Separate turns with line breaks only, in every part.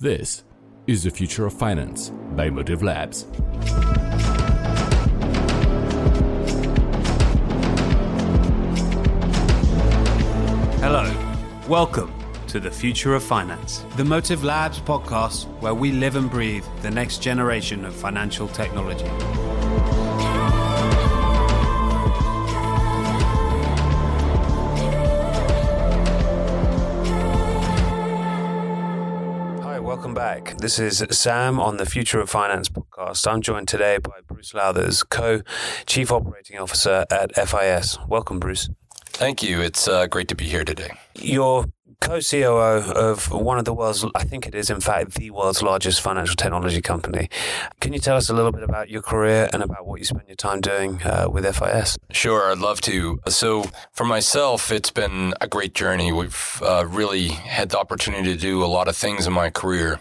This is the future of finance by Motive Labs.
Hello, welcome to the future of finance, the Motive Labs podcast where we live and breathe the next generation of financial technology. Welcome back. This is Sam on the Future of Finance podcast. I'm joined today by Bruce Lowthers, co chief operating officer at FIS. Welcome, Bruce.
Thank you. It's uh, great to be here today.
You're co COO of one of the world's, I think it is, in fact, the world's largest financial technology company. Can you tell us a little bit about your career and about what you spend your time doing uh, with FIS?
Sure, I'd love to. So, for myself, it's been a great journey. We've uh, really had the opportunity to do a lot of things in my career.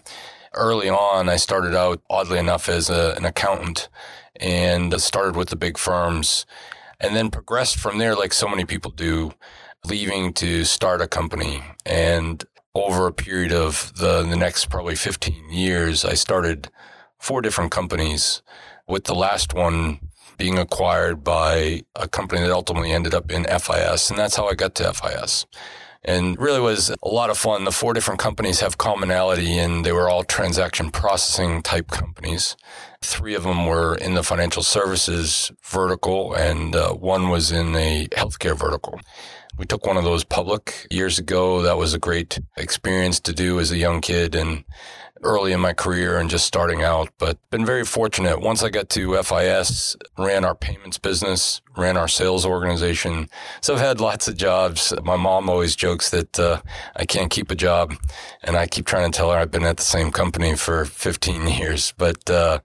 Early on, I started out, oddly enough, as a, an accountant and started with the big firms and then progressed from there like so many people do, leaving to start a company. And over a period of the, the next probably 15 years, I started four different companies, with the last one being acquired by a company that ultimately ended up in FIS. And that's how I got to FIS and really was a lot of fun. The four different companies have commonality and they were all transaction processing type companies. Three of them were in the financial services vertical and uh, one was in a healthcare vertical. We took one of those public years ago. That was a great experience to do as a young kid and early in my career and just starting out, but been very fortunate. Once I got to FIS, ran our payments business, ran our sales organization. So I've had lots of jobs. My mom always jokes that uh, I can't keep a job, and I keep trying to tell her I've been at the same company for 15 years, but. Uh,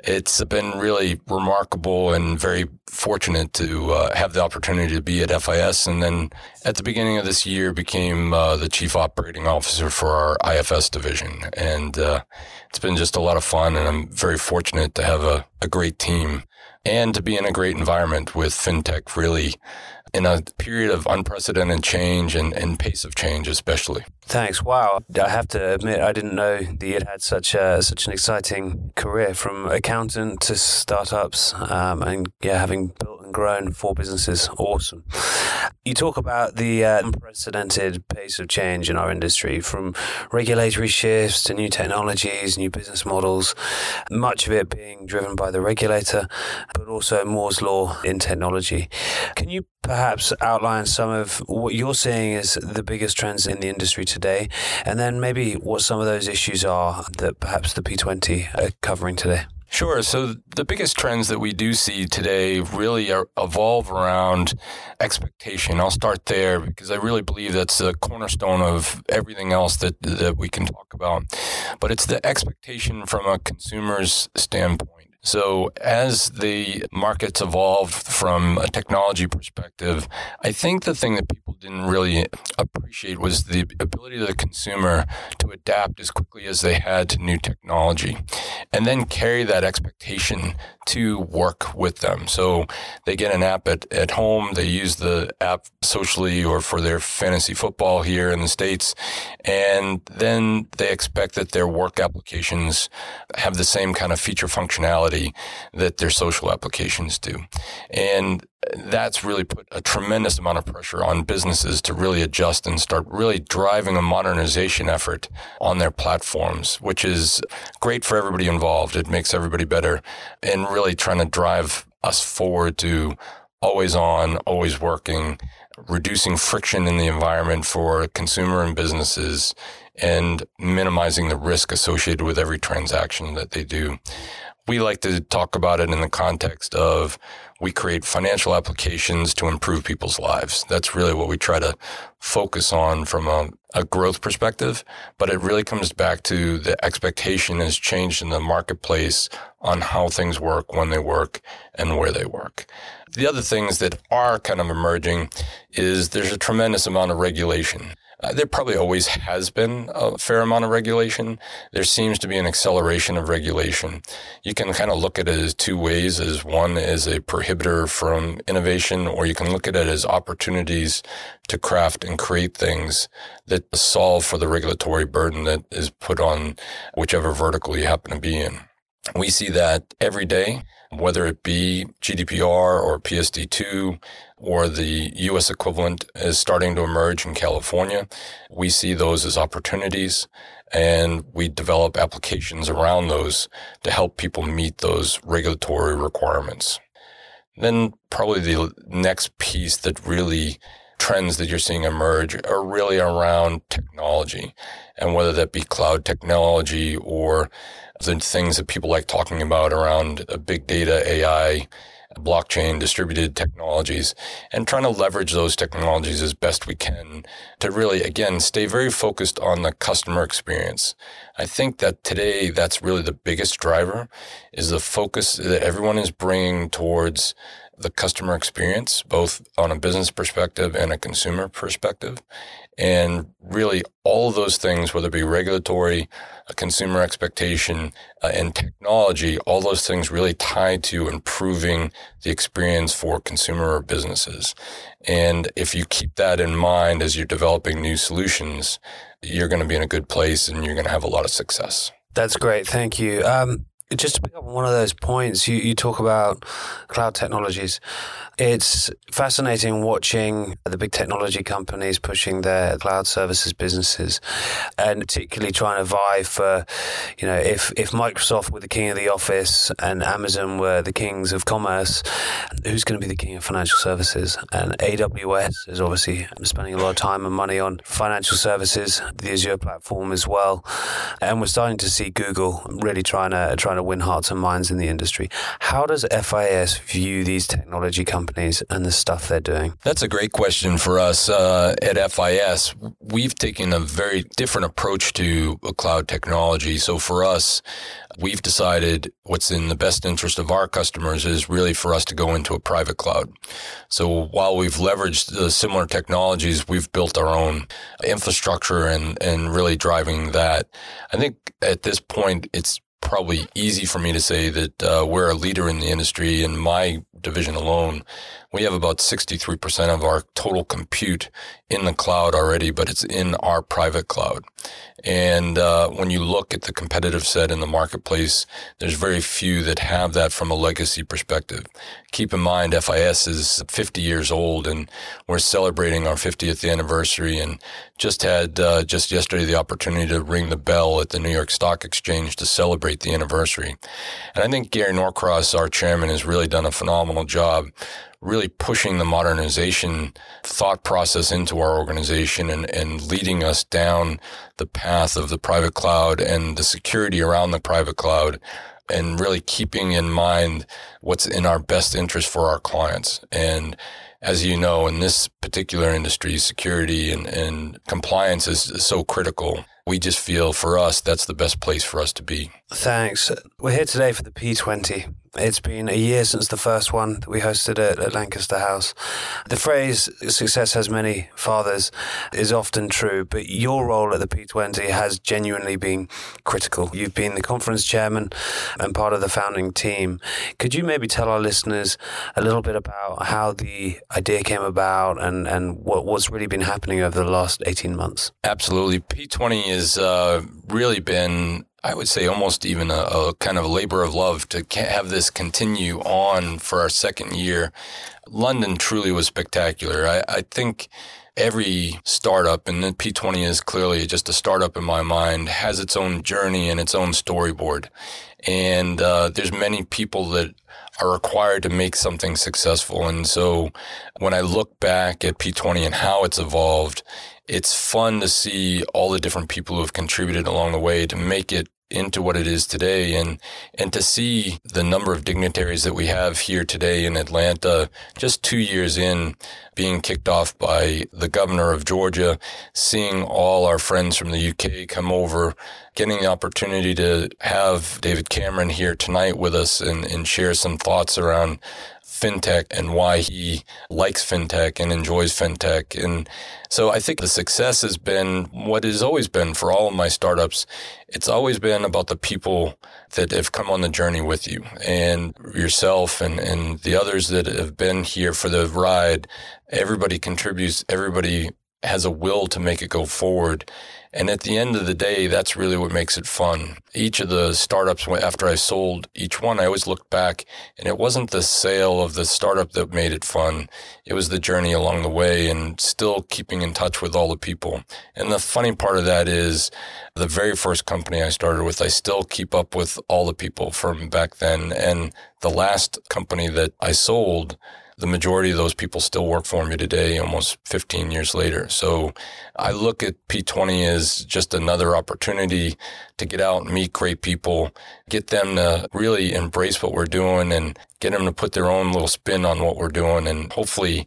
it's been really remarkable and very fortunate to uh, have the opportunity to be at FIS. And then at the beginning of this year, became uh, the chief operating officer for our IFS division. And uh, it's been just a lot of fun. And I'm very fortunate to have a, a great team and to be in a great environment with fintech really in a period of unprecedented change and, and pace of change, especially.
Thanks. Wow. I have to admit, I didn't know that you had such a, such an exciting career from accountant to startups, um, and yeah, having built and grown four businesses. Awesome. You talk about the uh, unprecedented pace of change in our industry, from regulatory shifts to new technologies, new business models. Much of it being driven by the regulator, but also Moore's law in technology. Can you perhaps outline some of what you're seeing as the biggest trends in the industry today, and then maybe what some of those issues are that perhaps the P20 are covering today?
Sure. So the biggest trends that we do see today really evolve around expectation. I'll start there because I really believe that's the cornerstone of everything else that that we can talk about. But it's the expectation from a consumer's standpoint. So, as the markets evolved from a technology perspective, I think the thing that people didn't really appreciate was the ability of the consumer to adapt as quickly as they had to new technology and then carry that expectation to work with them. So, they get an app at, at home, they use the app socially or for their fantasy football here in the States, and then they expect that their work applications have the same kind of feature functionality that their social applications do. And that's really put a tremendous amount of pressure on businesses to really adjust and start really driving a modernization effort on their platforms, which is great for everybody involved. It makes everybody better and really trying to drive us forward to always on, always working, reducing friction in the environment for consumer and businesses and minimizing the risk associated with every transaction that they do we like to talk about it in the context of we create financial applications to improve people's lives. That's really what we try to focus on from a, a, growth perspective. But it really comes back to the expectation has changed in the marketplace on how things work, when they work, and where they work. The other things that are kind of emerging is there's a tremendous amount of regulation Uh, there probably always has been a fair amount of regulation. There seems to be an acceleration of regulation. You can kind of look at it as two ways: as one is a prohibitor from innovation, or you can look at it as opportunities to craft and create things that solve for the regulatory burden that is put on whichever vertical you happen to be in. We see that every day, whether it be GDPR or PSD2 or the US equivalent is starting to emerge in California. We see those as opportunities and we develop applications around those to help people meet those regulatory requirements. Then probably the next piece that really trends that you're seeing emerge are really around technology and whether that be cloud technology or the things that people like talking about around big data, AI, blockchain, distributed technologies, and trying to leverage those technologies as best we can to really, again, stay very focused on the customer experience. I think that today that's really the biggest driver is the focus that everyone is bringing towards the customer experience, both on a business perspective and a consumer perspective. And really all of those things, whether it be regulatory, consumer expectation, uh, and technology, all those things really tie to improving the experience for consumer or businesses. And if you keep that in mind as you're developing new solutions, you're going to be in a good place and you're going to have a lot of success.
That's great. Thank you. Um, just to pick up on one of those points, you, you talk about cloud technologies. It's fascinating watching the big technology companies pushing their cloud services businesses and particularly trying to vie for, you know, if, if Microsoft were the king of the office and Amazon were the kings of commerce, who's going to be the king of financial services? And AWS is obviously spending a lot of time and money on financial services, the Azure platform as well. And we're starting to see Google really trying to, trying to win hearts and minds in the industry. How does FIS view these technology companies and the stuff they're doing?
That's a great question for us uh, at FIS. We've taken a very different approach to cloud technology. So for us, we've decided what's in the best interest of our customers is really for us to go into a private cloud. So while we've leveraged the similar technologies, we've built our own infrastructure and, and really driving that. I think at this point, it's probably easy for me to say that uh, we're a leader in the industry. In my division alone, we have about 63% of our total compute in the cloud already, but it's in our private cloud. And uh, when you look at the competitive set in the marketplace, there's very few that have that from a legacy perspective. Keep in mind, FIS is 50 years old, and we're celebrating our 50th anniversary, and just had uh, just yesterday the opportunity to ring the bell at the New York Stock Exchange to celebrate the anniversary. And I think Gary Norcross, our chairman, has really done a phenomenal job really pushing the modernization thought process into our organization and, and leading us down the path of the private cloud and the security around the private cloud and really keeping in mind what's in our best interest for our clients. And as you know, in this particular industry, security and, and compliance is, is so critical. We just feel for us, that's the best place for us to be.
Thanks. We're here today for the P20. It's been a year since the first one that we hosted at, at, Lancaster House. The phrase success has many fathers is often true, but your role at the P20 has genuinely been critical. You've been the conference chairman and part of the founding team. Could you maybe tell our listeners a little bit about how the idea came about and, and what, what's really been happening over the last 18 months?
Absolutely. P20 has uh, really been I would say almost even a, a, kind of labor of love to have this continue on for our second year. London truly was spectacular. I, I think every startup, and P20 is clearly just a startup in my mind, has its own journey and its own storyboard. And uh, there's many people that are required to make something successful. And so when I look back at P20 and how it's evolved, it's fun to see all the different people who have contributed along the way to make it into what it is today. And and to see the number of dignitaries that we have here today in Atlanta just 2 years in being kicked off by the governor of Georgia seeing all our friends from the UK come over getting the opportunity to have David Cameron here tonight with us and, and share some thoughts around fintech and why he likes fintech and enjoys fintech. And so I think the success has been what has always been for all of my startups. It's always been about the people that have come on the journey with you and yourself and, and the others that have been here for the ride. Everybody contributes. Everybody has a will to make it go forward. And at the end of the day, that's really what makes it fun. Each of the startups, after I sold each one, I always looked back and it wasn't the sale of the startup that made it fun. It was the journey along the way and still keeping in touch with all the people. And the funny part of that is the very first company I started with, I still keep up with all the people from back then. And the last company that I sold, the majority of those people still work for me today, almost 15 years later. So I look at P20 as just another opportunity to get out and meet great people, get them to really embrace what we're doing and get them to put their own little spin on what we're doing. And hopefully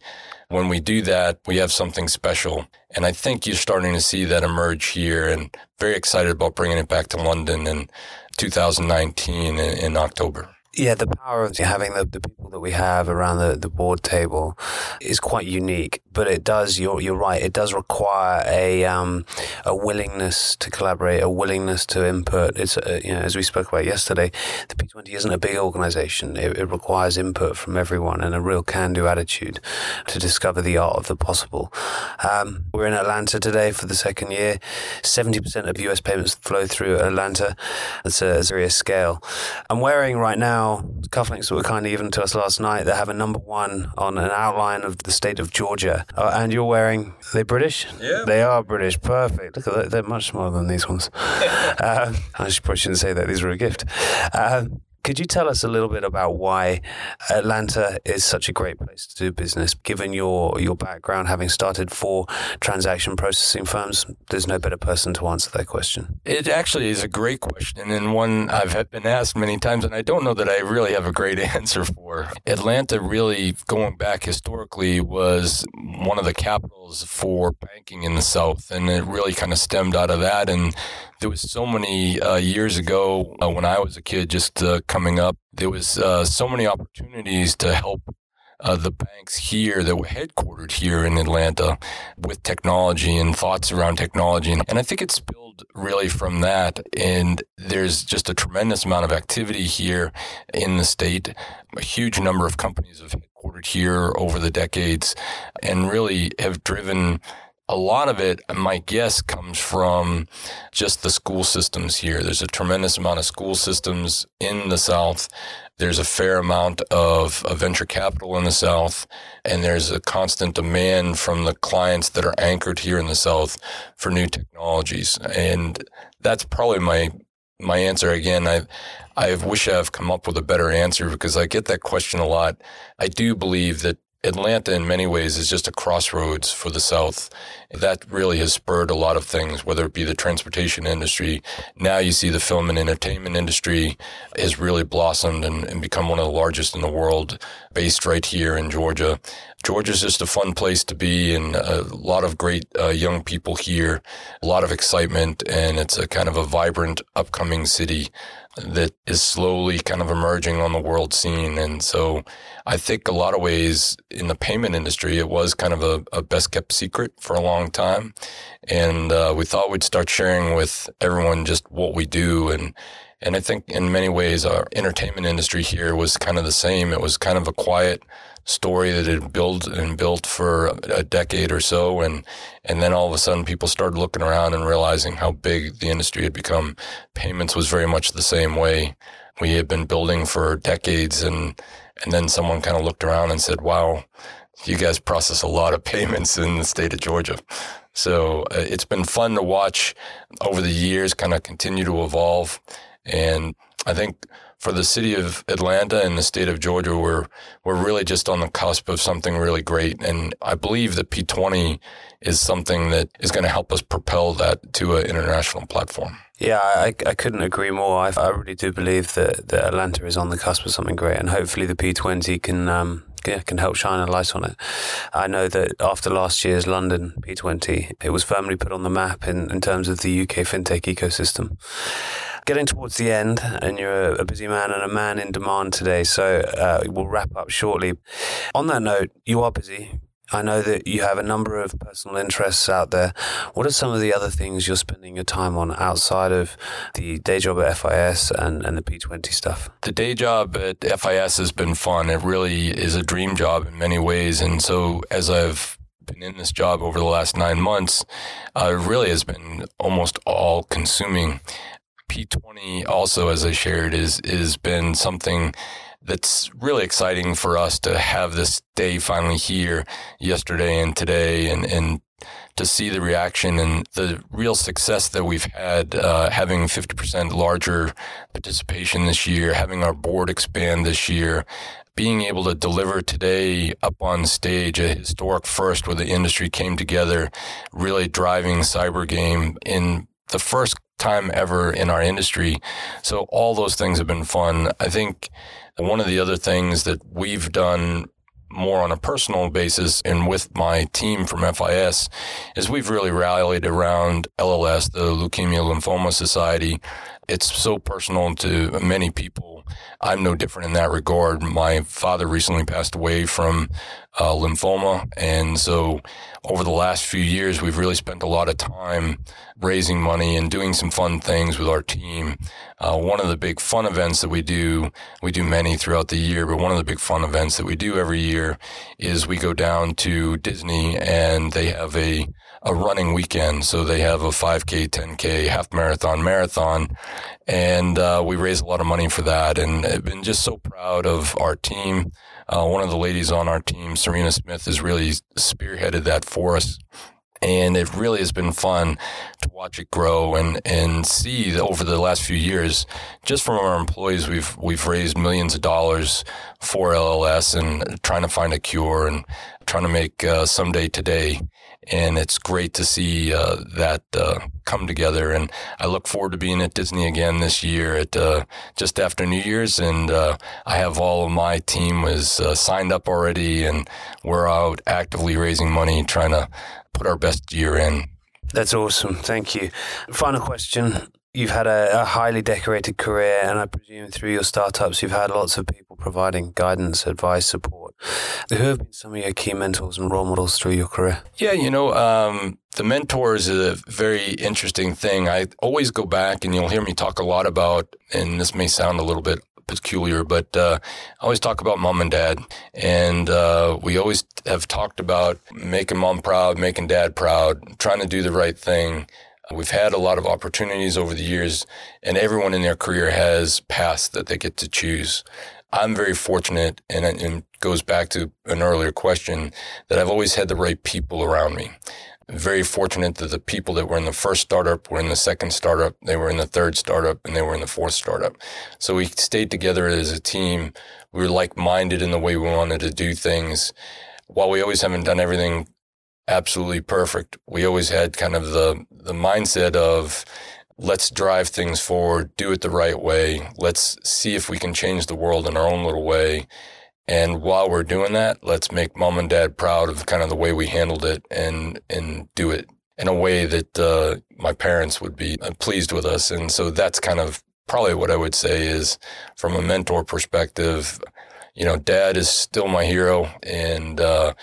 when we do that, we have something special. And I think you're starting to see that emerge here and very excited about bringing it back to London in 2019 in, October.
Yeah, the power of having the, the people that we have around the, the board table is quite unique. But it does, you're, you're right, it does require a um, a willingness to collaborate, a willingness to input. It's, uh, you know, as we spoke about yesterday, the P20 isn't a big organization. It, it requires input from everyone and a real can do attitude to discover the art of the possible. Um, we're in Atlanta today for the second year. 70% of US payments flow through Atlanta. That's a serious scale. I'm wearing right now now cufflinks that were kindly given to us last night that have a number one on an outline of the state of Georgia. Uh, and you're wearing, they British?
Yeah.
They are British. Perfect. Look at that. They're much smaller than these ones. uh, I probably shouldn't say that. These were a gift. Uh, could you tell us a little bit about why Atlanta is such a great place to do business? Given your your background, having started four transaction processing firms, there's no better person to answer that question.
It actually is a great question and one I've been asked many times, and I don't know that I really have a great answer for. Atlanta really, going back historically, was one of the capitals for banking in the South, and it really kind of stemmed out of that. And there was so many uh, years ago uh, when I was a kid, just uh, coming up, there was uh, so many opportunities to help uh, the banks here that were headquartered here in Atlanta with technology and thoughts around technology. And, I think it spilled really from that. And there's just a tremendous amount of activity here in the state. A huge number of companies have headquartered here over the decades and really have driven a lot of it, my guess, comes from just the school systems here. There's a tremendous amount of school systems in the South. There's a fair amount of, of, venture capital in the South, and there's a constant demand from the clients that are anchored here in the South for new technologies. And that's probably my my answer again. I I wish I've come up with a better answer because I get that question a lot. I do believe that Atlanta, in many ways, is just a crossroads for the South. That really has spurred a lot of things, whether it be the transportation industry. Now you see the film and entertainment industry has really blossomed and, and become one of the largest in the world, based right here in Georgia. Georgia's just a fun place to be and a lot of great uh, young people here, a lot of excitement, and it's a kind of a vibrant, upcoming city that is slowly kind of emerging on the world scene. And so I think a lot of ways in the payment industry, it was kind of a, a best kept secret for a long time. And uh, we thought we'd start sharing with everyone just what we do. And, and I think in many ways, our entertainment industry here was kind of the same. It was kind of a quiet, story that had built and built for a decade or so. And, and then all of a sudden people started looking around and realizing how big the industry had become. Payments was very much the same way. We had been building for decades and, and then someone kind of looked around and said, wow, you guys process a lot of payments in the state of Georgia. So uh, it's been fun to watch over the years kind of continue to evolve. And I think for the city of Atlanta and the state of Georgia, we're we're really just on the cusp of something really great, and I believe that P20 is something that is going to help us propel that to an international platform.
Yeah, I, I couldn't agree more. I, I really do believe that, that Atlanta is on the cusp of something great, and hopefully the P20 can um, yeah, can help shine a light on it. I know that after last year's London P20, it was firmly put on the map in, in terms of the UK fintech ecosystem. Getting towards the end, and you're a busy man and a man in demand today. So uh, we'll wrap up shortly. On that note, you are busy. I know that you have a number of personal interests out there. What are some of the other things you're spending your time on outside of the day job at FIS and, and the P20 stuff?
The day job at FIS has been fun. It really is a dream job in many ways. And so as I've been in this job over the last nine months, uh, it really has been almost all consuming. P20 also, as I shared, is is been something that's really exciting for us to have this day finally here yesterday and today and, and to see the reaction and the real success that we've had, uh, having 50% larger participation this year, having our board expand this year, being able to deliver today up on stage a historic first where the industry came together, really driving cyber game in the first time ever in our industry. So all those things have been fun. I think one of the other things that we've done more on a personal basis and with my team from FIS is we've really rallied around LLS, the Leukemia Lymphoma Society. It's so personal to many people. I'm no different in that regard. My father recently passed away from uh, lymphoma. And so over the last few years, we've really spent a lot of time raising money and doing some fun things with our team. Uh, one of the big fun events that we do, we do many throughout the year, but one of the big fun events that we do every year is we go down to Disney and they have a a running weekend. So they have a 5K, 10K, half marathon, marathon. And uh, we raise a lot of money for that. And I've been just so proud of our team. Uh, one of the ladies on our team, Serena Smith, has really spearheaded that for us. And it really has been fun to watch it grow and, and see over the last few years, just from our employees, we've, we've raised millions of dollars for LLS and trying to find a cure and trying to make uh, someday today and it's great to see uh, that uh, come together. And I look forward to being at Disney again this year at uh, just after New Year's, and uh, I have all of my team is uh, signed up already, and we're out actively raising money, trying to put our best year in.
That's awesome. Thank you. Final question. You've had a, a, highly decorated career, and I presume through your startups, you've had lots of people providing guidance, advice, support. Who have been some of your key mentors and role models through your career?
Yeah, you know, um, the mentors is a very interesting thing. I always go back, and you'll hear me talk a lot about, and this may sound a little bit peculiar, but uh, I always talk about mom and dad. And uh, we always have talked about making mom proud, making dad proud, trying to do the right thing. We've had a lot of opportunities over the years, and everyone in their career has paths that they get to choose. I'm very fortunate, and it goes back to an earlier question, that I've always had the right people around me. Very fortunate that the people that were in the first startup were in the second startup, they were in the third startup, and they were in the fourth startup. So we stayed together as a team. We were like minded in the way we wanted to do things. While we always haven't done everything absolutely perfect. We always had kind of the, the mindset of let's drive things forward, do it the right way. Let's see if we can change the world in our own little way. And while we're doing that, let's make mom and dad proud of kind of the way we handled it and, and do it in a way that uh, my parents would be pleased with us. And so that's kind of probably what I would say is from a mentor perspective, you know, dad is still my hero and, uh,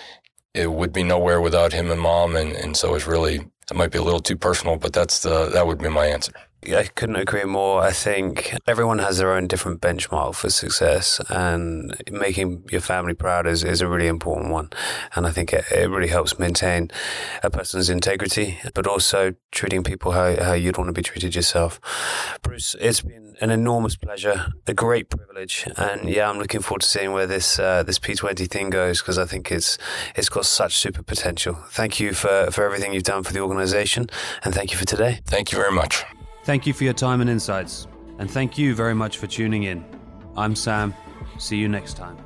it would be nowhere without him and mom. And, and so it's really, it might be a little too personal, but that's the, that would be my answer.
I couldn't agree more. I think everyone has their own different benchmark for success, and making your family proud is, is a really important one. And I think it, it really helps maintain a person's integrity, but also treating people how, how you'd want to be treated yourself. Bruce, it's been an enormous pleasure, a great privilege, and yeah, I'm looking forward to seeing where this uh, this P20 thing goes because I think it's it's got such super potential. Thank you for for everything you've done for the organisation, and thank you for today.
Thank you very much.
Thank you for your time and insights, and thank you very much for tuning in. I'm Sam. See you next time.